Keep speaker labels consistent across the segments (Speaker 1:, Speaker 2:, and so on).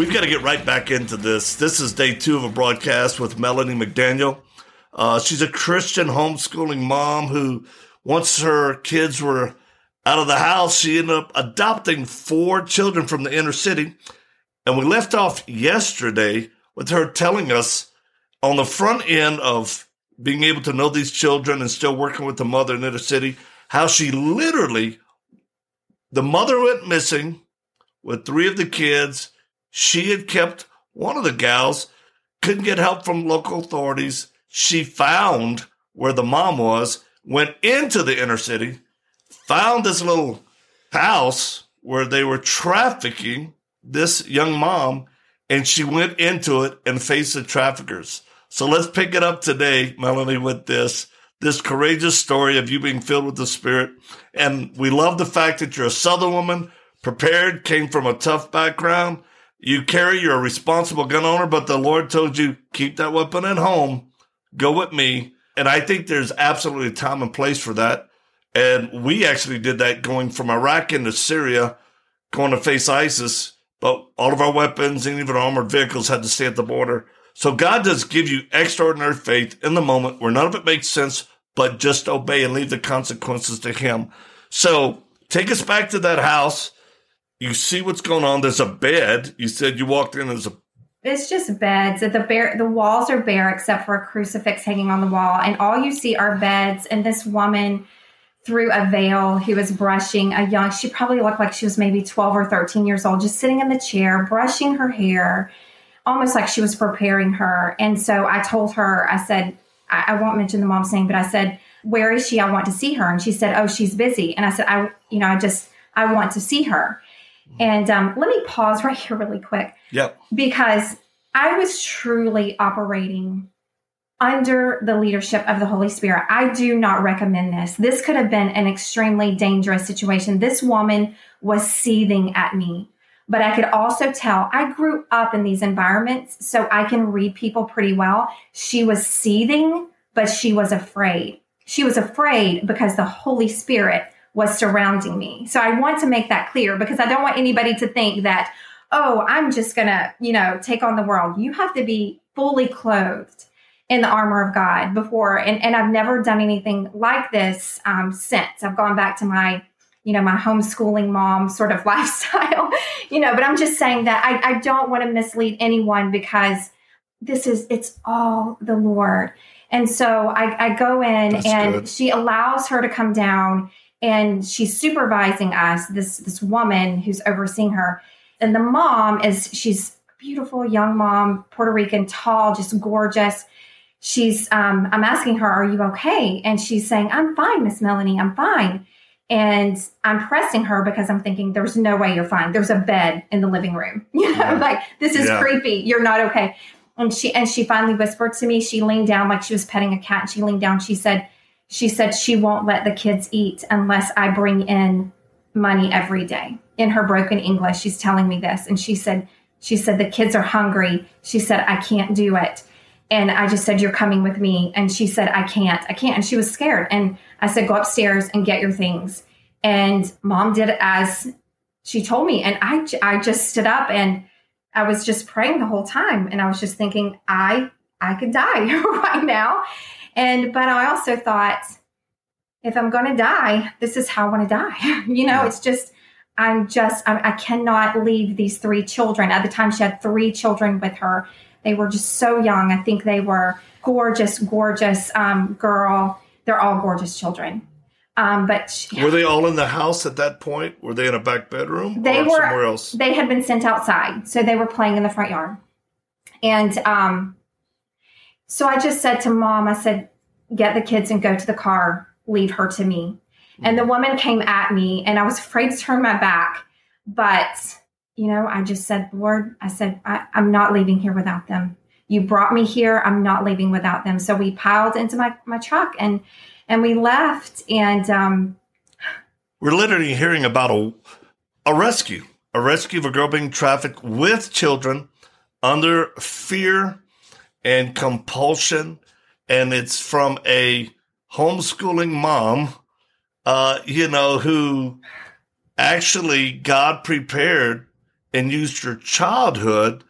Speaker 1: We've got to get right back into this. This is day two of a broadcast with Melanie McDaniel. Uh, she's a Christian homeschooling mom who, once her kids were out of the house, she ended up adopting four children from the inner city. And we left off yesterday with her telling us on the front end of being able to know these children and still working with the mother in the inner city, how she literally, the mother went missing with three of the kids she had kept one of the gals, couldn't get help from local authorities. She found where the mom was, went into the inner city, found this little house where they were trafficking this young mom, and she went into it and faced the traffickers. So let's pick it up today, Melanie, with this this courageous story of you being filled with the Spirit. And we love the fact that you're a Southern woman, prepared, came from a tough background, you carry, you're a responsible gun owner, but the Lord told you, keep that weapon at home, go with me. And I think there's absolutely a time and place for that. And we actually did that going from Iraq into Syria, going to face ISIS, but all of our weapons and even armored vehicles had to stay at the border. So God does give you extraordinary faith in the moment where none of it makes sense, but just obey and leave the consequences to Him. So take us back to that house you see what's going on. There's a bed. You said you walked in. There's a.
Speaker 2: It's just beds. The bare the walls are bare except for a crucifix hanging on the wall, and all you see are beds. And this woman through a veil who was brushing a young. She probably looked like she was maybe twelve or thirteen years old, just sitting in the chair brushing her hair, almost like she was preparing her. And so I told her, I said, I, I won't mention the mom's name, but I said, "Where is she? I want to see her." And she said, "Oh, she's busy." And I said, "I, you know, I just I want to see her." And um, let me pause right here really quick.
Speaker 1: Yep.
Speaker 2: Because I was truly operating under the leadership of the Holy Spirit. I do not recommend this. This could have been an extremely dangerous situation. This woman was seething at me, but I could also tell I grew up in these environments, so I can read people pretty well. She was seething, but she was afraid. She was afraid because the Holy Spirit was surrounding me. So I want to make that clear because I don't want anybody to think that, oh, I'm just going to, you know, take on the world. You have to be fully clothed in the armor of God before. And, and I've never done anything like this um, since. I've gone back to my, you know, my homeschooling mom sort of lifestyle, you know, but I'm just saying that I, I don't want to mislead anyone because this is, it's all the Lord. And so I, I go in That's and good. she allows her to come down and she's supervising us this this woman who's overseeing her. And the mom is she's beautiful young mom puerto rican tall just gorgeous. She's um, i'm asking her are you okay? And she's saying i'm fine miss melanie i'm fine. And i'm pressing her because i'm thinking there's no way you're fine. There's a bed in the living room. You know yeah. like this is yeah. creepy. You're not okay. And she and she finally whispered to me. She leaned down like she was petting a cat. And she leaned down. She said she said she won't let the kids eat unless I bring in money every day. In her broken English, she's telling me this. And she said, she said, the kids are hungry. She said, I can't do it. And I just said, You're coming with me. And she said, I can't, I can't. And she was scared. And I said, Go upstairs and get your things. And mom did as she told me. And I, I just stood up and I was just praying the whole time. And I was just thinking, I, I could die right now. And, but I also thought, if I'm going to die, this is how I want to die. you know, yeah. it's just, I'm just, I, I cannot leave these three children. At the time, she had three children with her. They were just so young. I think they were gorgeous, gorgeous um, girl. They're all gorgeous children. Um, but
Speaker 1: she, were they all in the house at that point? Were they in a back bedroom?
Speaker 2: They were
Speaker 1: somewhere else.
Speaker 2: They had been sent outside, so they were playing in the front yard. And um, so I just said to mom, I said, get the kids and go to the car, leave her to me. And the woman came at me, and I was afraid to turn my back. But, you know, I just said, Lord, I said, I, I'm not leaving here without them. You brought me here. I'm not leaving without them. So we piled into my, my truck and and we left. And um,
Speaker 1: we're literally hearing about a a rescue, a rescue of a girl being trafficked with children under fear and compulsion, and it's from a homeschooling mom, uh, you know, who actually God prepared and used your childhood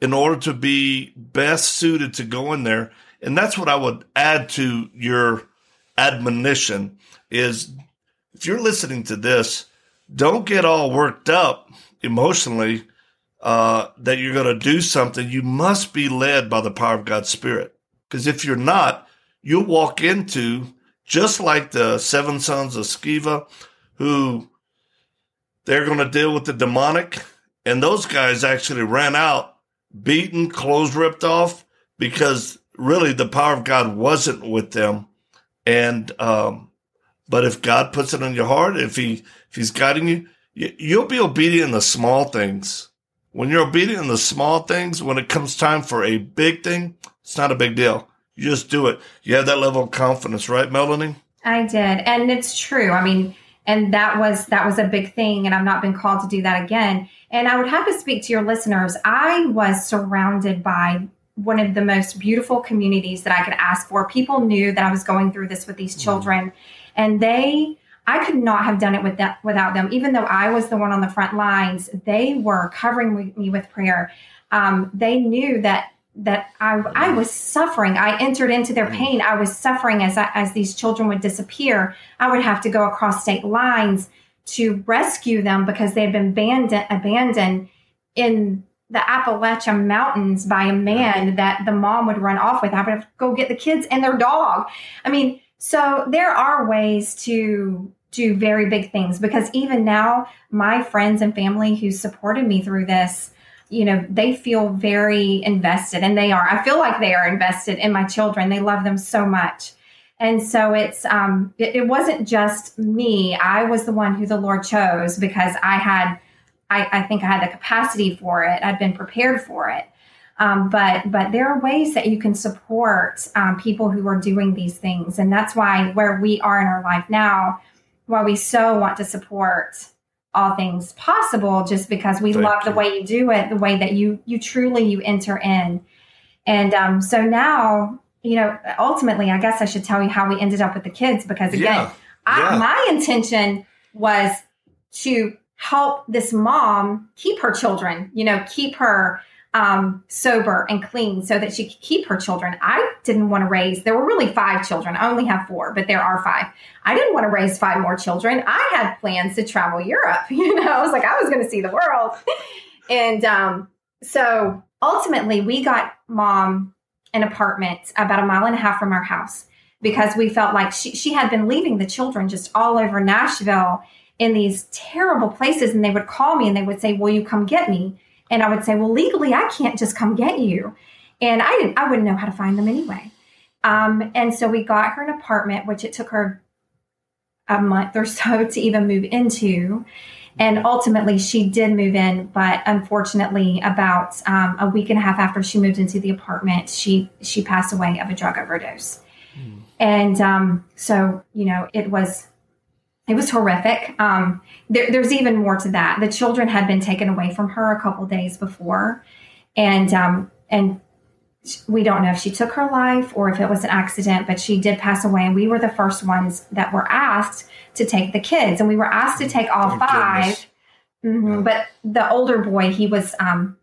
Speaker 1: in order to be best suited to go in there. And that's what I would add to your admonition is if you're listening to this, don't get all worked up emotionally uh, that you're going to do something. You must be led by the power of God's Spirit. Because if you're not, you'll walk into just like the seven sons of Sceva, who they're going to deal with the demonic. And those guys actually ran out, beaten, clothes ripped off, because really the power of God wasn't with them. And, um, but if God puts it on your heart, if he, if he's guiding you, you'll be obedient in the small things. When you're obedient in the small things, when it comes time for a big thing, it's not a big deal. You just do it. You have that level of confidence, right, Melanie?
Speaker 2: I did. And it's true. I mean, and that was that was a big thing and I've not been called to do that again. And I would have to speak to your listeners. I was surrounded by one of the most beautiful communities that I could ask for. People knew that I was going through this with these mm-hmm. children and they I could not have done it with that, without them. Even though I was the one on the front lines, they were covering me with prayer. Um, they knew that that I, I was suffering. I entered into their mm. pain. I was suffering as I, as these children would disappear. I would have to go across state lines to rescue them because they had been abandoned, abandoned in the Appalachian Mountains by a man that the mom would run off with. I would have to go get the kids and their dog. I mean, so there are ways to do very big things because even now, my friends and family who supported me through this you know, they feel very invested and they are. I feel like they are invested in my children. They love them so much. And so it's um it, it wasn't just me. I was the one who the Lord chose because I had I, I think I had the capacity for it. I'd been prepared for it. Um, but but there are ways that you can support um, people who are doing these things, and that's why where we are in our life now, why we so want to support all things possible just because we Thank love you. the way you do it the way that you you truly you enter in and um, so now you know ultimately i guess i should tell you how we ended up with the kids because again yeah. I, yeah. my intention was to help this mom keep her children you know keep her um, sober and clean so that she could keep her children. I didn't want to raise, there were really five children. I only have four, but there are five. I didn't want to raise five more children. I had plans to travel Europe. You know, I was like, I was going to see the world. and um, so ultimately, we got mom an apartment about a mile and a half from our house because we felt like she, she had been leaving the children just all over Nashville in these terrible places. And they would call me and they would say, Will you come get me? And I would say, well, legally, I can't just come get you. And I didn't, I wouldn't know how to find them anyway. Um, and so we got her an apartment, which it took her a month or so to even move into. And ultimately, she did move in, but unfortunately, about um, a week and a half after she moved into the apartment, she she passed away of a drug overdose. Mm. And um, so, you know, it was it was horrific. Um, there, there's even more to that. The children had been taken away from her a couple days before, and um, and we don't know if she took her life or if it was an accident, but she did pass away. And we were the first ones that were asked to take the kids, and we were asked to take all Thank 5 mm-hmm. But the older boy, he was um,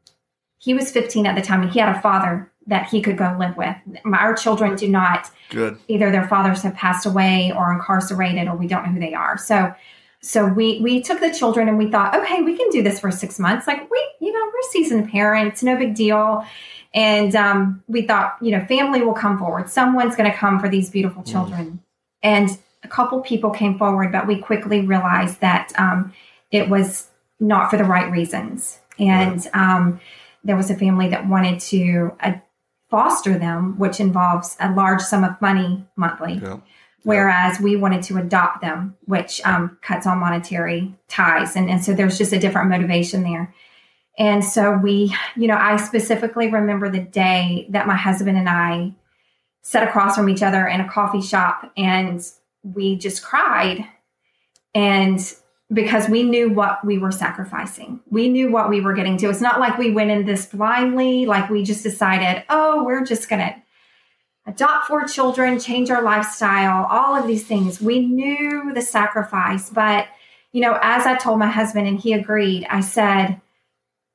Speaker 2: he was 15 at the time, and he had a father that he could go live with. Our children do not.
Speaker 1: Good.
Speaker 2: Either their fathers have passed away or incarcerated, or we don't know who they are. So, so we we took the children and we thought, okay, we can do this for six months. Like we, you know, we're seasoned parents, no big deal. And um, we thought, you know, family will come forward. Someone's going to come for these beautiful children. Mm. And a couple people came forward, but we quickly realized that um, it was not for the right reasons. And um, there was a family that wanted to uh, foster them, which involves a large sum of money monthly. Yeah. Whereas we wanted to adopt them, which um, cuts all monetary ties. And, and so there's just a different motivation there. And so we, you know, I specifically remember the day that my husband and I sat across from each other in a coffee shop and we just cried. And because we knew what we were sacrificing, we knew what we were getting to. It's not like we went in this blindly, like we just decided, oh, we're just going to adopt four children, change our lifestyle, all of these things. We knew the sacrifice. But, you know, as I told my husband and he agreed, I said,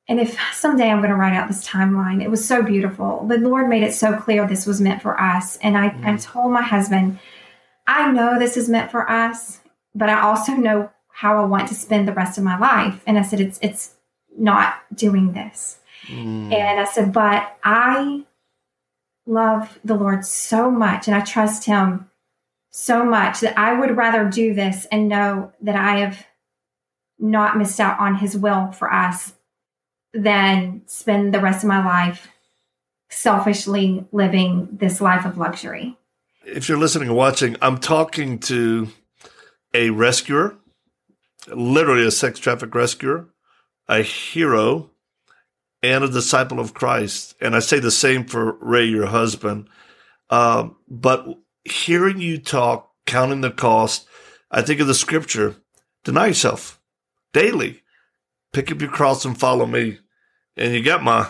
Speaker 2: and if someday I'm going to write out this timeline, it was so beautiful. The Lord made it so clear this was meant for us. And I, mm. I told my husband, I know this is meant for us, but I also know how I want to spend the rest of my life. And I said, it's, it's not doing this. Mm. And I said, but I love the Lord so much and I trust him so much that I would rather do this and know that I have not missed out on his will for us than spend the rest of my life selfishly living this life of luxury.
Speaker 1: If you're listening and watching, I'm talking to a rescuer, literally a sex traffic rescuer, a hero, and a disciple of Christ. And I say the same for Ray, your husband. Um, but hearing you talk, counting the cost, I think of the scripture deny yourself daily, pick up your cross and follow me and you got my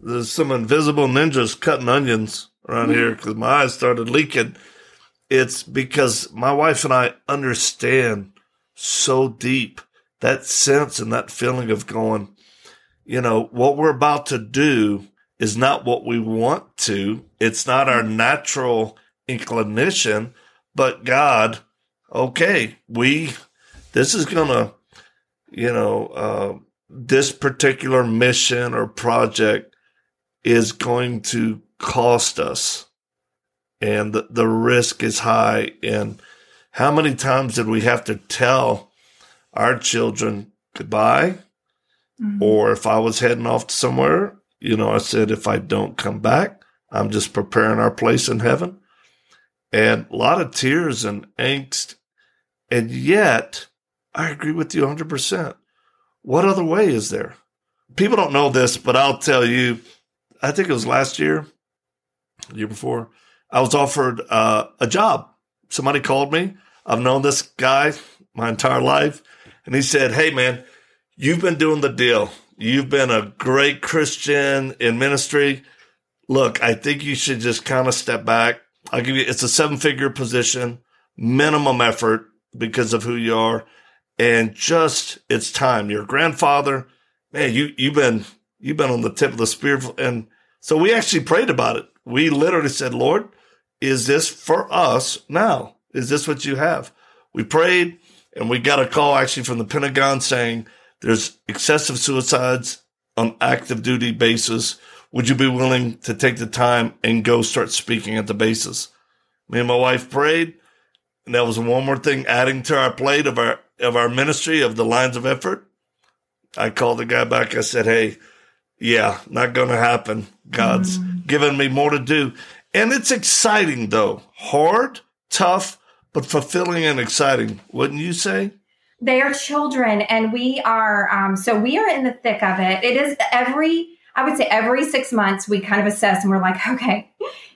Speaker 1: there's some invisible ninjas cutting onions around here because my eyes started leaking. It's because my wife and I understand so deep that sense and that feeling of going, you know, what we're about to do is not what we want to. It's not our natural inclination, but God, okay, we, this is going to, you know, uh, this particular mission or project is going to cost us and the, the risk is high. And how many times did we have to tell our children goodbye? Mm-hmm. Or if I was heading off to somewhere, you know, I said, if I don't come back, I'm just preparing our place in heaven. And a lot of tears and angst. And yet, I agree with you 100%. What other way is there? People don't know this, but I'll tell you. I think it was last year, year before. I was offered uh, a job. Somebody called me. I've known this guy my entire life, and he said, "Hey, man, you've been doing the deal. You've been a great Christian in ministry. Look, I think you should just kind of step back. I'll give you. It's a seven-figure position, minimum effort because of who you are." and just it's time. Your grandfather, man, you you've been you've been on the tip of the spear, and so we actually prayed about it. We literally said, Lord, is this for us now? Is this what you have? We prayed, and we got a call actually from the Pentagon saying there's excessive suicides on active duty basis. Would you be willing to take the time and go start speaking at the bases? Me and my wife prayed, and that was one more thing adding to our plate of our of our ministry of the lines of effort. I called the guy back. I said, Hey, yeah, not going to happen. God's mm. given me more to do. And it's exciting though. Hard, tough, but fulfilling and exciting. Wouldn't you say?
Speaker 2: They are children and we are, um, so we are in the thick of it. It is every, I would say every six months we kind of assess and we're like, okay,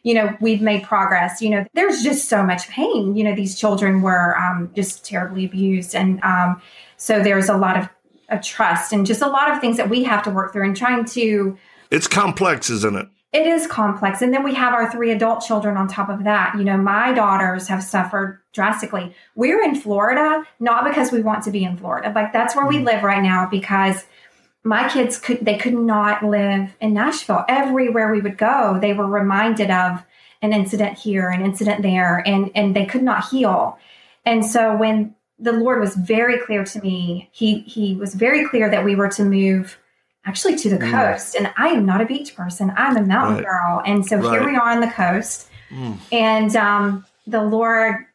Speaker 2: you know, we've made progress. You know, there's just so much pain. You know, these children were um, just terribly abused. And um, so there's a lot of, of trust and just a lot of things that we have to work through and trying to.
Speaker 1: It's complex, isn't it?
Speaker 2: It is complex. And then we have our three adult children on top of that. You know, my daughters have suffered drastically. We're in Florida, not because we want to be in Florida. Like that's where we mm. live right now because my kids could they could not live in Nashville. Everywhere we would go, they were reminded of an incident here, an incident there, and and they could not heal. And so when the Lord was very clear to me, he he was very clear that we were to move actually to the mm. coast. And I am not a beach person. I'm a mountain right. girl. And so right. here we are on the coast. Mm. And um, the Lord,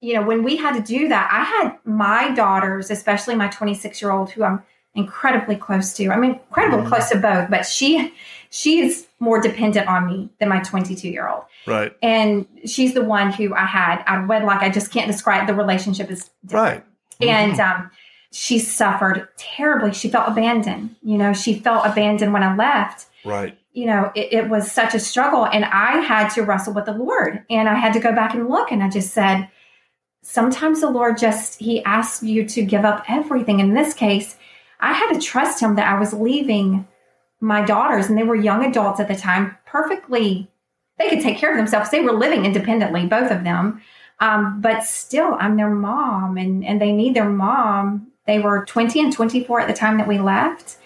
Speaker 2: you know, when we had to do that, I had my daughters, especially my 26 year old, who I'm incredibly close to. I'm incredibly mm-hmm. close to both, but she she's more dependent on me than my 22 year old.
Speaker 1: Right.
Speaker 2: And she's the one who I had out of wedlock. I just can't describe the relationship as
Speaker 1: different. right.
Speaker 2: Mm-hmm. And um, she suffered terribly. She felt abandoned. You know, she felt abandoned when I left.
Speaker 1: Right.
Speaker 2: You know, it, it was such a struggle. And I had to wrestle with the Lord and I had to go back and look. And I just said, sometimes the Lord just, He asks you to give up everything. In this case, I had to trust Him that I was leaving my daughters, and they were young adults at the time, perfectly, they could take care of themselves. They were living independently, both of them. Um, but still, I'm their mom, and, and they need their mom they were 20 and 24 at the time that we left.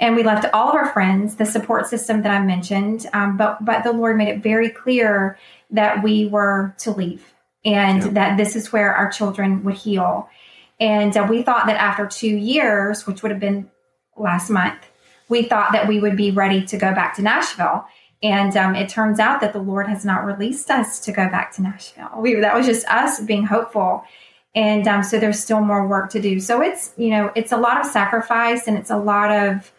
Speaker 2: And we left all of our friends, the support system that I mentioned. Um, but, but the Lord made it very clear that we were to leave and yeah. that this is where our children would heal. And uh, we thought that after two years, which would have been last month, we thought that we would be ready to go back to Nashville. And um, it turns out that the Lord has not released us to go back to Nashville. We, that was just us being hopeful and um, so there's still more work to do. So it's you know it's a lot of sacrifice and it's a lot of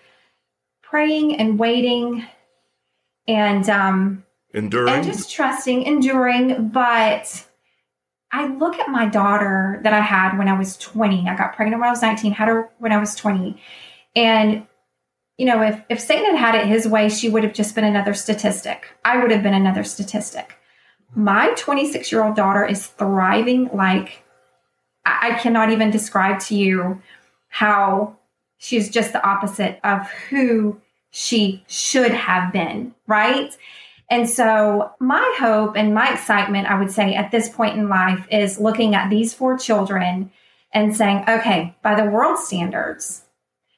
Speaker 2: praying and waiting and um
Speaker 1: enduring?
Speaker 2: and just trusting enduring. But i look at my daughter that i had when i was 20 i got pregnant when i was 19 had her when i was 20 and you know if if satan had had it his way she would have just been another statistic. I would have been another statistic. My 26 year old daughter is thriving like I cannot even describe to you how she's just the opposite of who she should have been, right? And so, my hope and my excitement, I would say, at this point in life is looking at these four children and saying, okay, by the world standards,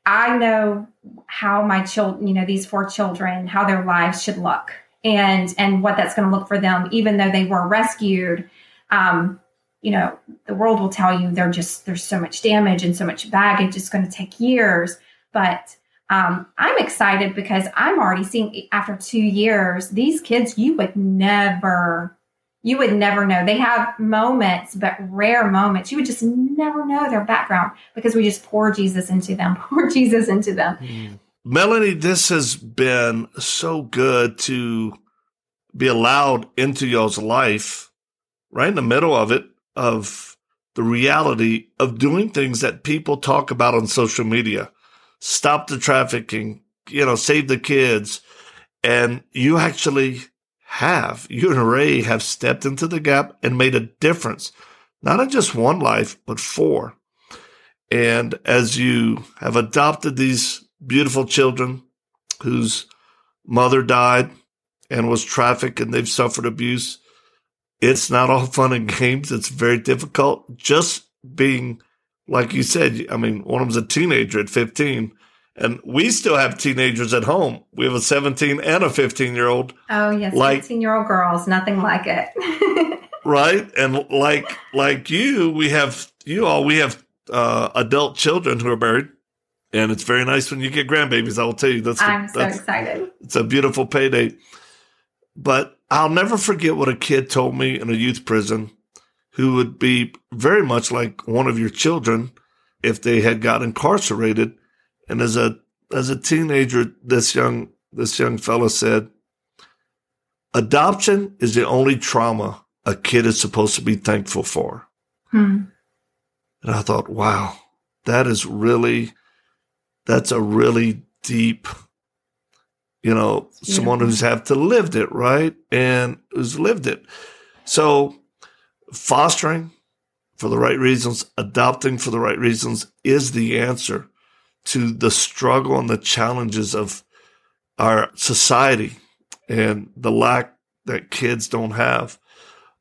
Speaker 2: I know how my children, you know, these four children, how their lives should look and and what that's going to look for them, even though they were rescued. Um, you know, the world will tell you they're just there's so much damage and so much baggage. It's going to take years, but um, I'm excited because I'm already seeing after two years these kids you would never you would never know they have moments but rare moments you would just never know their background because we just pour jesus into them pour jesus into them mm.
Speaker 1: melanie this has been so good to be allowed into y'all's life right in the middle of it of the reality of doing things that people talk about on social media. Stop the trafficking, you know, save the kids. And you actually have, you and Ray have stepped into the gap and made a difference, not in just one life, but four. And as you have adopted these beautiful children whose mother died and was trafficked and they've suffered abuse, it's not all fun and games. It's very difficult. Just being, like you said, I mean, one of them's a teenager at 15, and we still have teenagers at home. We have a 17 and a 15 year old.
Speaker 2: Oh, yes. Like, 15 year old girls, nothing like it.
Speaker 1: right. And like, like you, we have, you all, we have uh, adult children who are married. And it's very nice when you get grandbabies. I will tell you, that's
Speaker 2: I'm so that's, excited.
Speaker 1: It's a beautiful payday. But I'll never forget what a kid told me in a youth prison who would be very much like one of your children if they had got incarcerated. And as a as a teenager, this young this young fellow said, "Adoption is the only trauma a kid is supposed to be thankful for." Hmm. And I thought, wow, that is really that's a really deep you know, yeah. someone who's have to lived it, right? And who's lived it. So fostering for the right reasons, adopting for the right reasons is the answer to the struggle and the challenges of our society and the lack that kids don't have.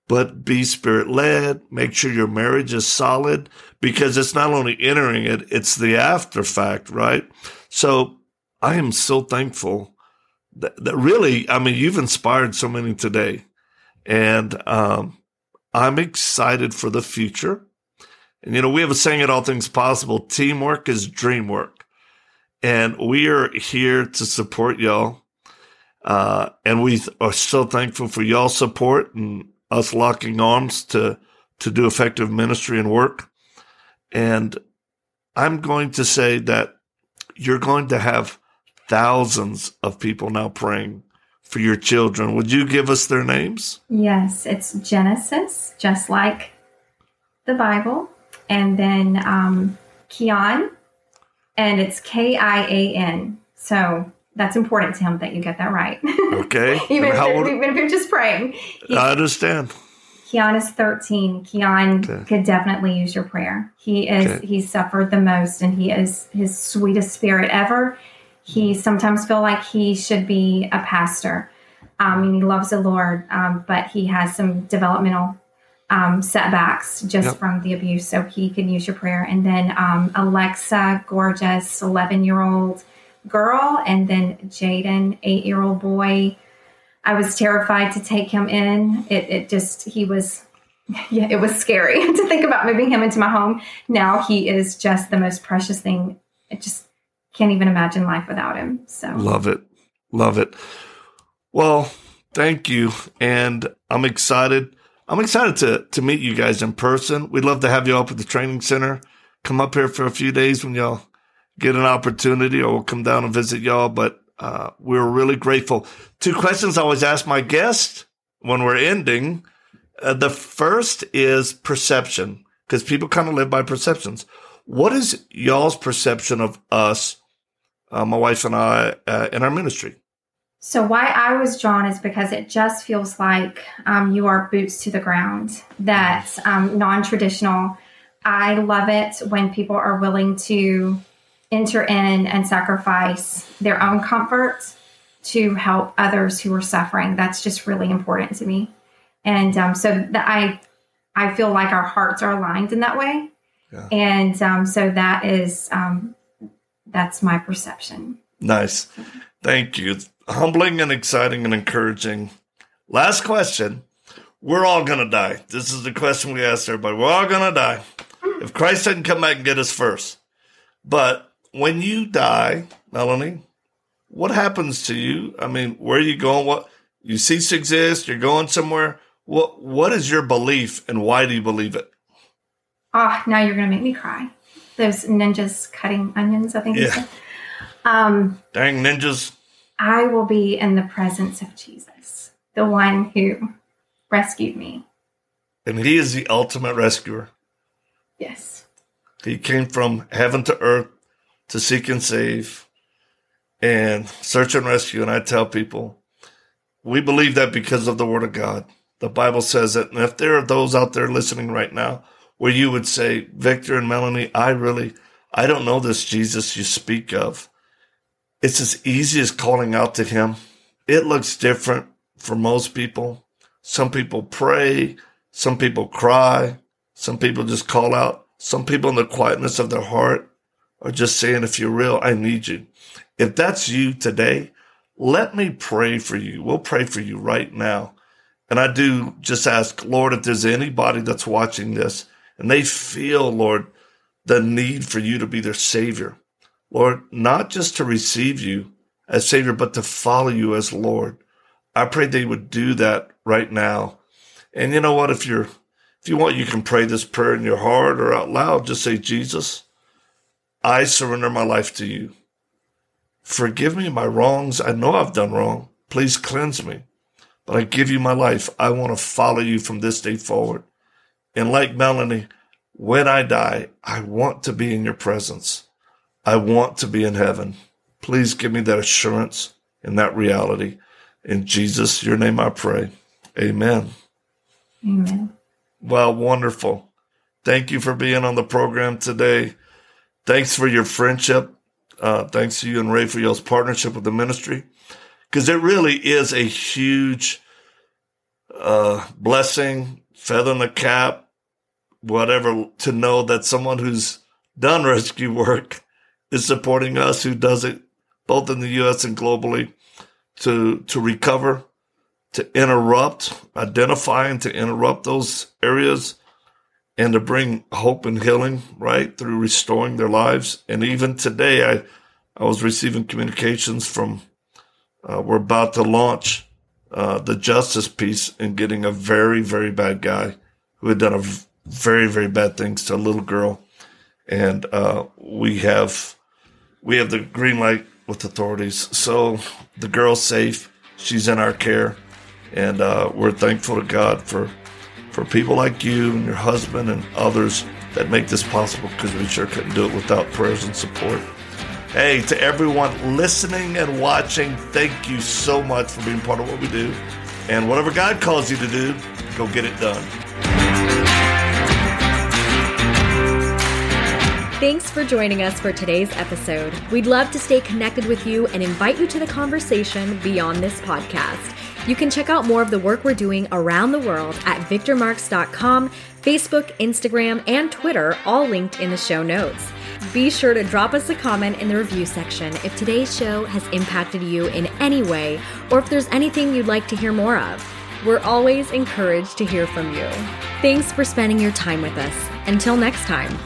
Speaker 1: But be spirit led, make sure your marriage is solid because it's not only entering it, it's the after fact, right? So I am so thankful that, really, I mean, you've inspired so many today. And um, I'm excited for the future. And, you know, we have a saying at All Things Possible teamwork is dream work. And we are here to support y'all. Uh, and we are so thankful for y'all support and us locking arms to, to do effective ministry and work. And I'm going to say that you're going to have thousands of people now praying for your children. Would you give us their names?
Speaker 2: Yes, it's Genesis, just like the Bible, and then um, Kian, and it's K I A N. So that's important to him that you get that right.
Speaker 1: Okay.
Speaker 2: even, if
Speaker 1: How
Speaker 2: you're,
Speaker 1: old-
Speaker 2: even if you're just praying. He-
Speaker 1: I understand.
Speaker 2: Kian is 13. Kian
Speaker 1: Okay.
Speaker 2: could definitely use your prayer. He is
Speaker 1: Okay.
Speaker 2: he's suffered the most and he is his sweetest spirit ever. He sometimes feel like he should be a pastor. Um, and he loves the Lord, um, but he has some developmental um, setbacks just
Speaker 1: Yep.
Speaker 2: from the abuse. So he can use your prayer. And then um, Alexa, gorgeous 11 year old girl, and then Jaden, eight year old boy. I was terrified to take him in. It, it just, he was, yeah, it was scary to think about moving him into my home. Now he is just the most precious thing. It just can't even imagine life without him. So,
Speaker 1: Love it. Love it. Well, thank you. And I'm excited. I'm excited to, to meet you guys in person. We'd love to have you up at the training center. Come up here for a few days when y'all get an opportunity or we'll come down and visit y'all. But uh, we're really grateful. Two questions I always ask my guests when we're ending. Uh, the first is perception because people kind of live by perceptions. What is y'all's perception of us, uh, my wife and I, uh, in our ministry?
Speaker 2: so why I was drawn is because it just feels like um, you are boots to the ground, that um, non traditional. I love it when people are willing to enter in and sacrifice their own comfort to help others who are suffering. That's just really important to me. And um, so that I, I feel like our hearts are aligned in that way.
Speaker 1: Yeah.
Speaker 2: And um, so that is, um, that's my perception.
Speaker 1: Nice. Thank you. Humbling and exciting and encouraging. Last question. We're all going to die. This is the question we ask everybody. We're all going to die. If Christ doesn't come back and get us first. But when you die, Melanie, what happens to you? I mean, where are you going? What you cease to exist? You're going somewhere? What What is your belief and why do you believe it?
Speaker 2: Oh, now you're going to make me cry. Those ninjas cutting onions, I think
Speaker 1: Yeah.
Speaker 2: said. Um,
Speaker 1: Dang ninjas.
Speaker 2: I will be in the presence of Jesus, the one who rescued me.
Speaker 1: And he is the ultimate rescuer.
Speaker 2: Yes.
Speaker 1: He came from heaven to earth to seek and save and search and rescue. And I tell people, we believe that because of the word of God. The Bible says it. And if there are those out there listening right now where you would say, Victor and Melanie, I really, I don't know this Jesus you speak of. It's as easy as calling out to him. It looks different for most people. Some people pray. Some people cry. Some people just call out. Some people in the quietness of their heart are just saying, if you're real, I need you. If that's you today, let me pray for you. We'll pray for you right now. And I do just ask, Lord, if there's anybody that's watching this and they feel, Lord, the need for you to be their savior, Lord, not just to receive you as savior, but to follow you as Lord. I pray they would do that right now. And you know what? If you're, if you want, you can pray this prayer in your heart or out loud. Just say, Jesus, I surrender my life to you. Forgive me my wrongs. I know I've done wrong. Please cleanse me. But I give you my life. I want to follow you from this day forward. And like Melanie, when I die, I want to be in your presence. I want to be in heaven. Please give me that assurance and that reality. In Jesus, your name I pray. Amen.
Speaker 2: Amen.
Speaker 1: Well, wonderful. Thank you for being on the program today. Thanks for your friendship. Uh, thanks to you and Ray for y'all's partnership with the ministry. Because it really is a huge uh, blessing, feather in the cap, whatever, to know that someone who's done rescue work is supporting us, who does it both in the U.S. and globally, to to recover to interrupt, identify and to interrupt those areas and to bring hope and healing, right? Through restoring their lives. And even today, I, I was receiving communications from, uh, we're about to launch, uh, the justice piece and getting a very, very bad guy who had done a v- very, very bad things to a little girl. And, uh, we have, we have the green light with authorities. So the girl's safe. She's in our care and uh, we're thankful to God for for people like you and your husband and others that make this possible because we sure couldn't do it without prayers and support. Hey, to everyone listening and watching, thank you so much for being part of what we do. And whatever God calls you to do, go get it done.
Speaker 3: Thanks for joining us for today's episode. We'd love to stay connected with you and invite you to the conversation beyond this podcast. You can check out more of the work we're doing around the world at victormarx.com, Facebook, Instagram, and Twitter, all linked in the show notes. Be sure to drop us a comment in the review section if today's show has impacted you in any way or if there's anything you'd like to hear more of. We're always encouraged to hear from you. Thanks for spending your time with us. Until next time.